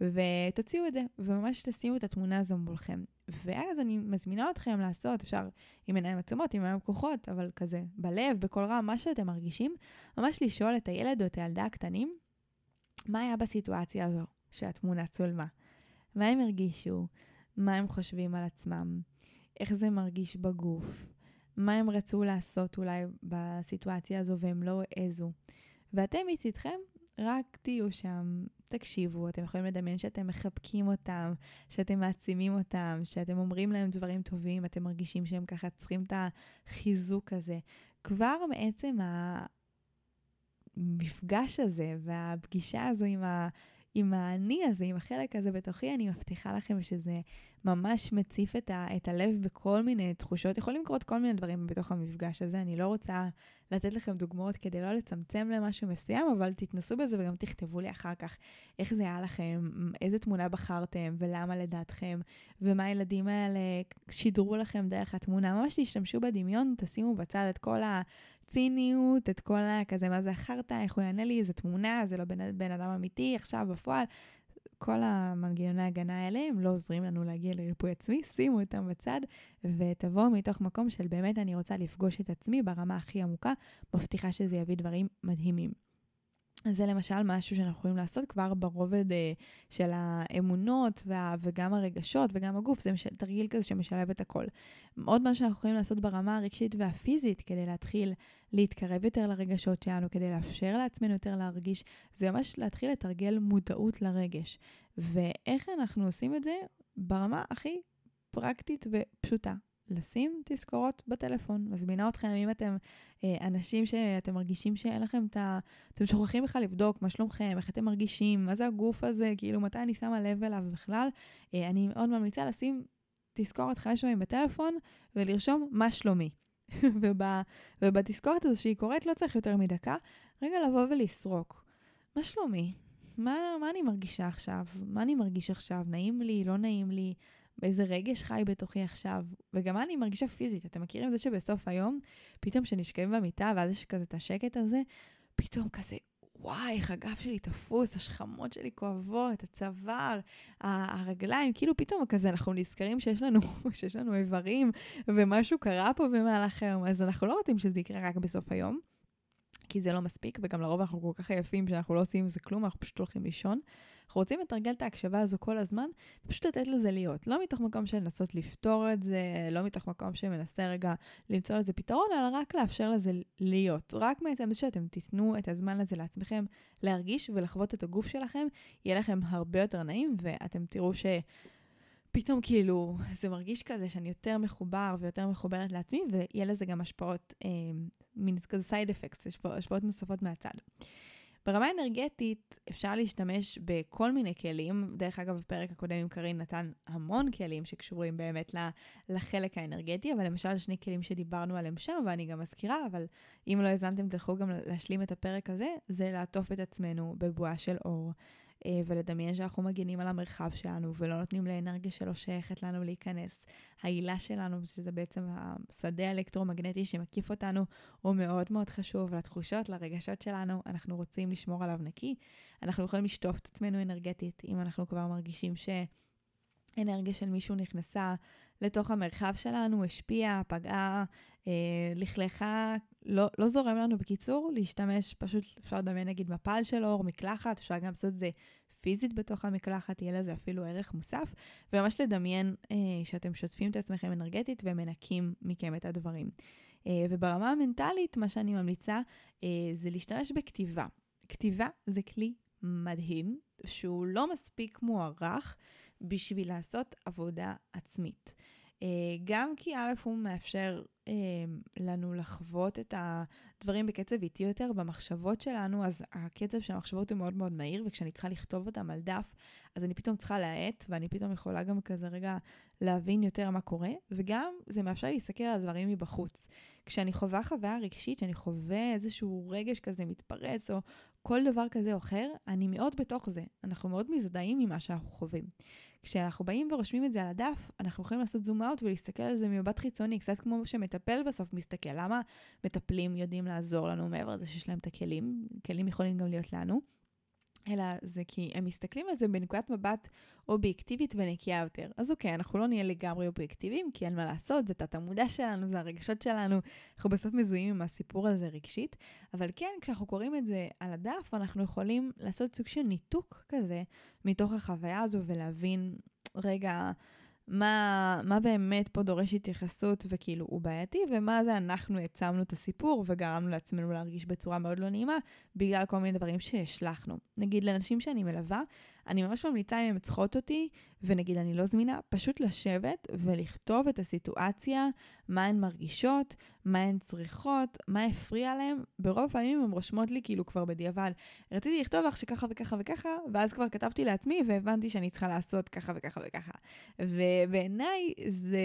ותוציאו את זה, וממש תשימו את התמונה הזו מולכם. ואז אני מזמינה אתכם לעשות, אפשר עם עיניים עצומות, עם עיניים פקוחות, אבל כזה בלב, בקול רם, מה שאתם מרגישים, ממש לשאול את הילד או את הילדה הקטנים, מה היה בסיטואציה הזו שהתמונה צולמה? מה הם הרגישו? מה הם חושבים על עצמם? איך זה מרגיש בגוף? מה הם רצו לעשות אולי בסיטואציה הזו והם לא העזו? ואתם מצידכם רק תהיו שם, תקשיבו, אתם יכולים לדמיין שאתם מחבקים אותם, שאתם מעצימים אותם, שאתם אומרים להם דברים טובים, אתם מרגישים שהם ככה צריכים את החיזוק הזה. כבר מעצם המפגש הזה והפגישה הזו עם, ה, עם האני הזה, עם החלק הזה בתוכי, אני מבטיחה לכם שזה ממש מציף את, ה, את הלב בכל מיני תחושות. יכולים לקרות כל מיני דברים בתוך המפגש הזה. אני לא רוצה לתת לכם דוגמאות כדי לא לצמצם למשהו מסוים, אבל תתנסו בזה וגם תכתבו לי אחר כך איך זה היה לכם, איזה תמונה בחרתם ולמה לדעתכם, ומה הילדים האלה שידרו לכם דרך התמונה. ממש תשתמשו בדמיון, תשימו בצד את כל ה... ציניות, את כל ה... כזה, מה זה החרטא, איך הוא יענה לי, איזה תמונה, זה לא בן, בן אדם אמיתי, עכשיו בפועל. כל המנגנוני ההגנה האלה הם לא עוזרים לנו להגיע לריפוי עצמי, שימו אותם בצד ותבואו מתוך מקום של באמת אני רוצה לפגוש את עצמי ברמה הכי עמוקה, מבטיחה שזה יביא דברים מדהימים. אז זה למשל משהו שאנחנו יכולים לעשות כבר ברובד אה, של האמונות וה, וגם הרגשות וגם הגוף, זה משל, תרגיל כזה שמשלב את הכל. עוד משהו שאנחנו יכולים לעשות ברמה הרגשית והפיזית כדי להתחיל להתקרב יותר לרגשות שלנו, כדי לאפשר לעצמנו יותר להרגיש, זה ממש להתחיל לתרגל מודעות לרגש. ואיך אנחנו עושים את זה? ברמה הכי פרקטית ופשוטה. לשים תזכורות בטלפון. מזמינה אתכם, אם אתם אה, אנשים שאתם מרגישים שאין לכם את ה... אתם שוכחים בכלל לבדוק מה שלומכם, איך אתם מרגישים, מה זה הגוף הזה, כאילו מתי אני שמה לב אליו בכלל. אה, אני מאוד ממליצה לשים תזכורת חמש פעמים בטלפון ולרשום מה שלומי. וב, ובתזכורת הזו שהיא קורית לא צריך יותר מדקה, רגע לבוא ולסרוק. מה שלומי? מה, מה אני מרגישה עכשיו? מה אני מרגיש עכשיו? נעים לי? לא נעים לי? איזה רגש חי בתוכי עכשיו, וגם אני מרגישה פיזית. אתם מכירים את זה שבסוף היום, פתאום כשנשכבים במיטה, ואז יש כזה את השקט הזה, פתאום כזה, וואי, איך הגב שלי תפוס, השכמות שלי כואבות, הצוואר, הרגליים, כאילו פתאום כזה אנחנו נזכרים שיש לנו, שיש לנו איברים, ומשהו קרה פה במהלך היום, אז אנחנו לא רוצים שזה יקרה רק בסוף היום. כי זה לא מספיק, וגם לרוב אנחנו כל כך עייפים שאנחנו לא עושים עם זה כלום, אנחנו פשוט הולכים לישון. אנחנו רוצים לתרגל את ההקשבה הזו כל הזמן, ופשוט לתת לזה להיות. לא מתוך מקום של לנסות לפתור את זה, לא מתוך מקום שמנסה רגע למצוא לזה פתרון, אלא רק לאפשר לזה להיות. רק מעצם זה שאתם תיתנו את הזמן הזה לעצמכם להרגיש ולחוות את הגוף שלכם, יהיה לכם הרבה יותר נעים, ואתם תראו ש... פתאום כאילו זה מרגיש כזה שאני יותר מחובר ויותר מחוברת לעצמי, ויהיה לזה גם השפעות, אה, מין כזה סייד אפקטס, השפעות נוספות מהצד. ברמה אנרגטית אפשר להשתמש בכל מיני כלים. דרך אגב, בפרק הקודם עם קארין נתן המון כלים שקשורים באמת לחלק האנרגטי, אבל למשל שני כלים שדיברנו עליהם שם, ואני גם מזכירה, אבל אם לא האזנתם, תלכו גם להשלים את הפרק הזה, זה לעטוף את עצמנו בבועה של אור. אה, ולדמיין שאנחנו מגינים על המרחב שלנו ולא נותנים לאנרגיה שלא שייכת לנו להיכנס. העילה שלנו, שזה בעצם השדה האלקטרומגנטי שמקיף אותנו, הוא מאוד מאוד חשוב לתחושות, לרגשות שלנו, אנחנו רוצים לשמור עליו נקי. אנחנו יכולים לשטוף את עצמנו אנרגטית, אם אנחנו כבר מרגישים ש... אנרגיה של מישהו נכנסה לתוך המרחב שלנו, השפיעה, פגעה, אה, לכלכה, לא, לא זורם לנו בקיצור להשתמש, פשוט אפשר לדמיין נגיד מפל של אור, מקלחת, אפשר גם לעשות את זה פיזית בתוך המקלחת, יהיה לזה אפילו ערך מוסף, וממש לדמיין אה, שאתם שוטפים את עצמכם אנרגטית ומנקים מכם את הדברים. אה, וברמה המנטלית, מה שאני ממליצה אה, זה להשתמש בכתיבה. כתיבה זה כלי מדהים, שהוא לא מספיק מוערך בשביל לעשות עבודה עצמית. אה, גם כי א', הוא מאפשר אה, לנו לחוות את הדברים בקצב איטי יותר במחשבות שלנו, אז הקצב של המחשבות הוא מאוד מאוד מהיר, וכשאני צריכה לכתוב אותם על דף, אז אני פתאום צריכה להאט, ואני פתאום יכולה גם כזה רגע להבין יותר מה קורה, וגם זה מאפשר להסתכל על הדברים מבחוץ. כשאני חווה חוויה רגשית, כשאני חווה איזשהו רגש כזה מתפרץ, או כל דבר כזה או אחר, אני מאוד בתוך זה. אנחנו מאוד מזדהים ממה שאנחנו חווים. כשאנחנו באים ורושמים את זה על הדף, אנחנו יכולים לעשות זום אאוט ולהסתכל על זה ממבט חיצוני, קצת כמו שמטפל בסוף מסתכל. למה מטפלים יודעים לעזור לנו מעבר לזה שיש להם את הכלים? כלים יכולים גם להיות לנו. אלא זה כי הם מסתכלים על זה בנקודת מבט אובייקטיבית ונקייה יותר. אז אוקיי, אנחנו לא נהיה לגמרי אובייקטיביים, כי אין מה לעשות, זה תת המודע שלנו, זה הרגשות שלנו, אנחנו בסוף מזוהים עם הסיפור הזה רגשית, אבל כן, כשאנחנו קוראים את זה על הדף, אנחנו יכולים לעשות סוג של ניתוק כזה מתוך החוויה הזו ולהבין, רגע, מה, מה באמת פה דורש התייחסות וכאילו הוא בעייתי, ומה זה אנחנו העצמנו את הסיפור וגרמנו לעצמנו להרגיש בצורה מאוד לא נעימה, בגלל כל מיני דברים שהשלכנו. נגיד לנשים שאני מלווה, אני ממש ממליצה אם הן צריכות אותי, ונגיד אני לא זמינה, פשוט לשבת ולכתוב את הסיטואציה, מה הן מרגישות, מה הן צריכות, מה הפריע להן. ברוב פעמים הן רושמות לי כאילו כבר בדיעבד, רציתי לכתוב לך שככה וככה וככה, ואז כבר כתבתי לעצמי והבנתי שאני צריכה לעשות ככה וככה וככה. ובעיניי זה...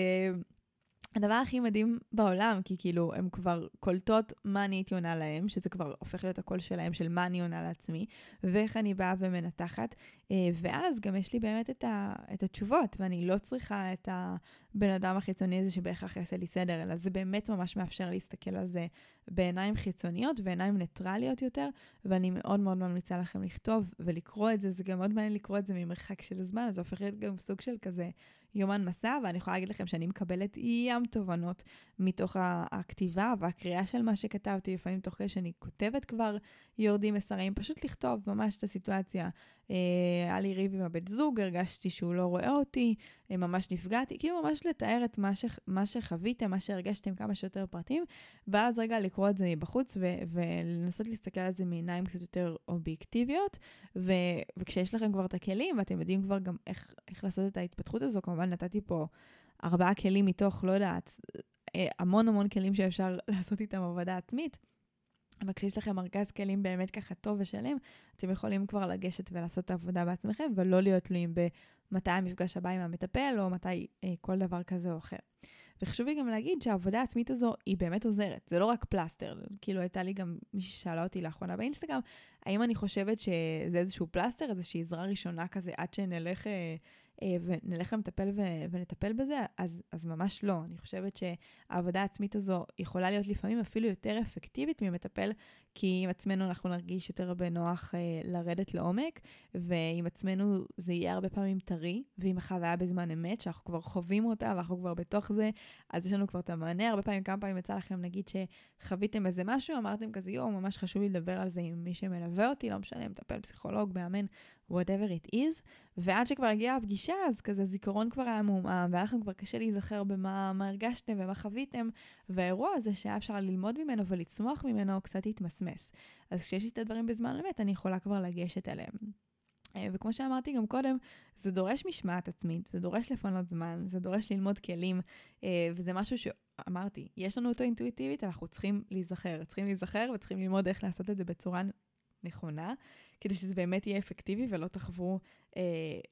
הדבר הכי מדהים בעולם, כי כאילו, הן כבר קולטות מה אני הייתי עונה להם, שזה כבר הופך להיות הקול שלהם, של מה אני עונה לעצמי, ואיך אני באה ומנתחת, אה, ואז גם יש לי באמת את, ה, את התשובות, ואני לא צריכה את הבן אדם החיצוני הזה שבהכרח יעשה לי סדר, אלא זה באמת ממש מאפשר להסתכל על זה בעיניים חיצוניות ועיניים ניטרליות יותר, ואני מאוד מאוד ממליצה לכם לכתוב ולקרוא את זה, זה גם מאוד מעניין לקרוא את זה ממרחק של זמן, אז זה הופך להיות גם סוג של כזה יומן מסע, ואני יכולה להגיד לכם שאני מקבלת ים תובנות מתוך הכתיבה והקריאה של מה שכתבתי, לפעמים תוך כדי שאני כותבת כבר יורדים מסרים, פשוט לכתוב ממש את הסיטואציה. אה, היה לי ריב עם הבית זוג, הרגשתי שהוא לא רואה אותי, אה, ממש נפגעתי, כאילו ממש לתאר את מה, ש, מה שחוויתם, מה שהרגשתם, כמה שיותר פרטים, ואז רגע לקרוא את זה מבחוץ ו- ולנסות להסתכל על זה מעיניים קצת יותר אובייקטיביות, ו- וכשיש לכם כבר את הכלים, ואתם יודעים כבר גם איך, איך לעשות את ההתפתחות הזו, כמובן נתתי פה ארבעה כלים מתוך, לא יודעת, אה, המון המון כלים שאפשר לעשות איתם עבודה עצמית. אבל כשיש לכם ארגז כלים באמת ככה טוב ושלם, אתם יכולים כבר לגשת ולעשות את העבודה בעצמכם, ולא להיות תלויים במתי המפגש הבא עם המטפל, או מתי אה, כל דבר כזה או אחר. וחשוב לי גם להגיד שהעבודה העצמית הזו היא באמת עוזרת, זה לא רק פלסטר. כאילו הייתה לי גם מישהי ששאלה אותי לאחרונה באינסטגרם, האם אני חושבת שזה איזשהו פלסטר, איזושהי עזרה ראשונה כזה, עד שנלך... אה, ונלך למטפל ו- ונטפל בזה, אז, אז ממש לא. אני חושבת שהעבודה העצמית הזו יכולה להיות לפעמים אפילו יותר אפקטיבית ממטפל, כי עם עצמנו אנחנו נרגיש יותר בנוח אה, לרדת לעומק, ועם עצמנו זה יהיה הרבה פעמים טרי, ועם החוויה בזמן אמת, שאנחנו כבר חווים אותה ואנחנו כבר בתוך זה, אז יש לנו כבר את המענה. הרבה פעמים, כמה פעמים יצא לכם, נגיד שחוויתם איזה משהו, אמרתם כזה, יואו, ממש חשוב לי לדבר על זה עם מי שמלווה אותי, לא משנה, מטפל, פסיכולוג, מאמן, whatever it is, ועד שכבר הגיעה הפגישה, אז כזה הזיכרון כבר היה מעומעם, והיה לכם כבר קשה להיזכר במה הרגשתם ומה חוויתם, והאירוע הזה שהיה אפשר ללמוד ממנו ולצמוח ממנו קצת התמסמס. אז כשיש לי את הדברים בזמן אמת, אני יכולה כבר לגשת אליהם. אה, וכמו שאמרתי גם קודם, זה דורש משמעת עצמית, זה דורש לפנות זמן, זה דורש ללמוד כלים, אה, וזה משהו שאמרתי, יש לנו אותו אינטואיטיבית, אנחנו צריכים להיזכר, צריכים להיזכר וצריכים ללמוד איך לעשות את זה בצורה נכונה, כדי שזה באמת יהיה אפקטיבי ולא תחוו אה,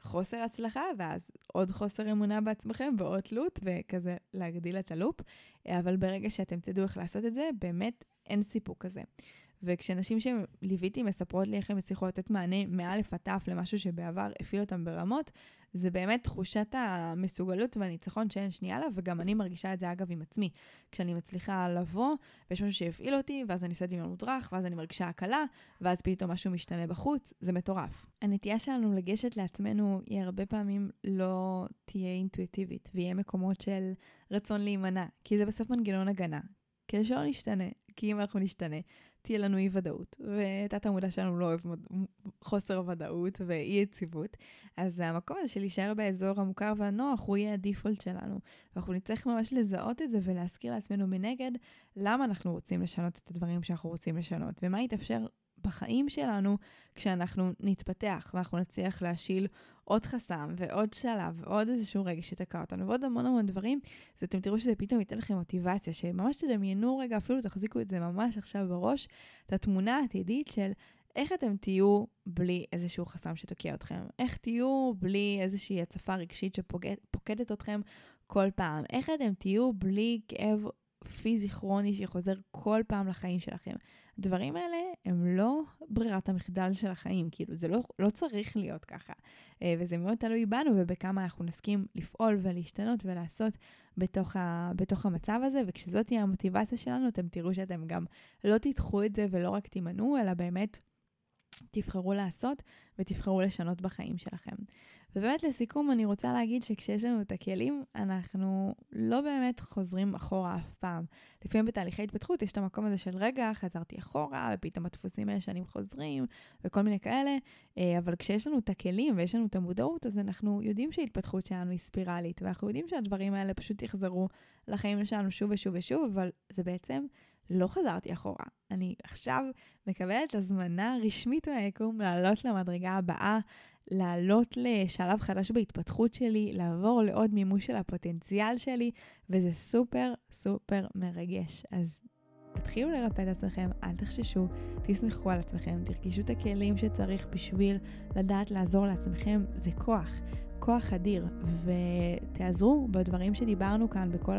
חוסר הצלחה, ואז עוד חוסר אמונה בעצמכם ועוד תלות, וכזה להגדיל את הלופ. אבל ברגע שאתם תדעו איך לעשות את זה, באמת אין סיפוק כזה. וכשנשים שליוויתי מספרות לי איך הן הצליחו לתת מענה מאלף עד תף למשהו שבעבר הפעיל אותם ברמות, זה באמת תחושת המסוגלות והניצחון שאין שנייה לה, וגם אני מרגישה את זה אגב עם עצמי. כשאני מצליחה לבוא, ויש משהו שהפעיל אותי, ואז אני עושה דמיון מודרך, ואז אני מרגישה הקלה, ואז פתאום משהו משתנה בחוץ, זה מטורף. הנטייה שלנו לגשת לעצמנו היא הרבה פעמים לא תהיה אינטואיטיבית, ויהיה מקומות של רצון להימנע, כי זה בסוף מנגנון הגנה. כדי שלא נשתנה, כי אם אנחנו נשתנה, תהיה לנו אי ודאות, ותת המודע שלנו לא אוהב חוסר ודאות ואי יציבות, אז המקום הזה של להישאר באזור המוכר והנוח הוא יהיה הדיפולט שלנו. ואנחנו נצטרך ממש לזהות את זה ולהזכיר לעצמנו מנגד למה אנחנו רוצים לשנות את הדברים שאנחנו רוצים לשנות, ומה יתאפשר בחיים שלנו כשאנחנו נתפתח ואנחנו נצליח להשיל עוד חסם ועוד שלב ועוד איזשהו רגע שתקע אותנו ועוד המון המון דברים, אז אתם תראו שזה פתאום ייתן לכם מוטיבציה, שממש תדמיינו רגע, אפילו תחזיקו את זה ממש עכשיו בראש, את התמונה העתידית של איך אתם תהיו בלי איזשהו חסם שתוקע אתכם? איך תהיו בלי איזושהי הצפה רגשית שפוקדת אתכם כל פעם? איך אתם תהיו בלי כאב פיזי כרוני שחוזר כל פעם לחיים שלכם? הדברים האלה הם לא ברירת המחדל של החיים, כאילו זה לא, לא צריך להיות ככה. אה, וזה מאוד תלוי בנו ובכמה אנחנו נסכים לפעול ולהשתנות ולעשות בתוך, ה, בתוך המצב הזה, וכשזאת תהיה המוטיבציה שלנו, אתם תראו שאתם גם לא תדחו את זה ולא רק תימנעו, אלא באמת תבחרו לעשות ותבחרו לשנות בחיים שלכם. ובאמת לסיכום אני רוצה להגיד שכשיש לנו את הכלים, אנחנו לא באמת חוזרים אחורה אף פעם. לפעמים בתהליכי התפתחות יש את המקום הזה של רגע, חזרתי אחורה, ופתאום הדפוסים הישנים חוזרים, וכל מיני כאלה, אה, אבל כשיש לנו את הכלים ויש לנו את המודעות, אז אנחנו יודעים שההתפתחות שלנו היא ספירלית, ואנחנו יודעים שהדברים האלה פשוט יחזרו לחיים שלנו שוב ושוב ושוב, אבל זה בעצם לא חזרתי אחורה. אני עכשיו מקבלת הזמנה רשמית מהיקום לעלות למדרגה הבאה, לעלות לשלב חדש בהתפתחות שלי, לעבור לעוד מימוש של הפוטנציאל שלי, וזה סופר סופר מרגש. אז תתחילו לרפא את עצמכם, אל תחששו, תסמכו על עצמכם, תרכשו את הכלים שצריך בשביל לדעת לעזור לעצמכם, זה כוח. כוח אדיר, ותעזרו בדברים שדיברנו כאן, בכל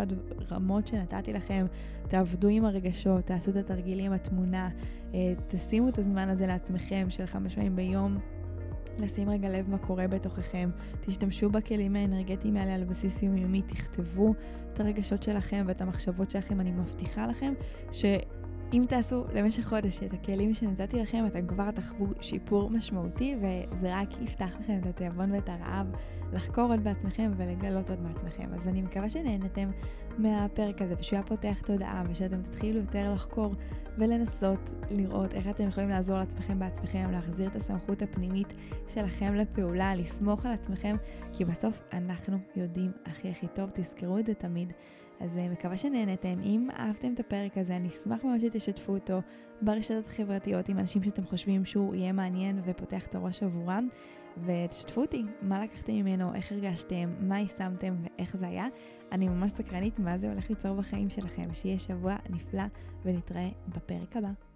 הרמות שנתתי לכם, תעבדו עם הרגשות, תעשו את התרגילים, התמונה, אה, תשימו את הזמן הזה לעצמכם של חמש פעמים ביום. לשים רגע לב מה קורה בתוככם, תשתמשו בכלים האנרגטיים האלה על בסיס יומיומי, תכתבו את הרגשות שלכם ואת המחשבות שלכם, אני מבטיחה לכם ש... אם תעשו למשך חודש את הכלים שנתתי לכם, אתם כבר תחוו שיפור משמעותי, וזה רק יפתח לכם את התיאבון ואת הרעב לחקור עוד בעצמכם ולגלות עוד מעצמכם. אז אני מקווה שנהנתם מהפרק הזה, ושהוא היה פותח תודעה, ושאתם תתחילו יותר לחקור ולנסות לראות איך אתם יכולים לעזור לעצמכם בעצמכם, להחזיר את הסמכות הפנימית שלכם לפעולה, לסמוך על עצמכם, כי בסוף אנחנו יודעים הכי הכי טוב, תזכרו את זה תמיד. אז אה, מקווה שנהנתם. אם אהבתם את הפרק הזה, אני אשמח מאוד שתשתפו אותו ברשתות החברתיות עם אנשים שאתם חושבים שהוא יהיה מעניין ופותח את הראש עבורם. ותשתפו אותי, מה לקחתם ממנו, איך הרגשתם, מה יישמתם ואיך זה היה. אני ממש סקרנית מה זה הולך ליצור בחיים שלכם. שיהיה שבוע נפלא ונתראה בפרק הבא.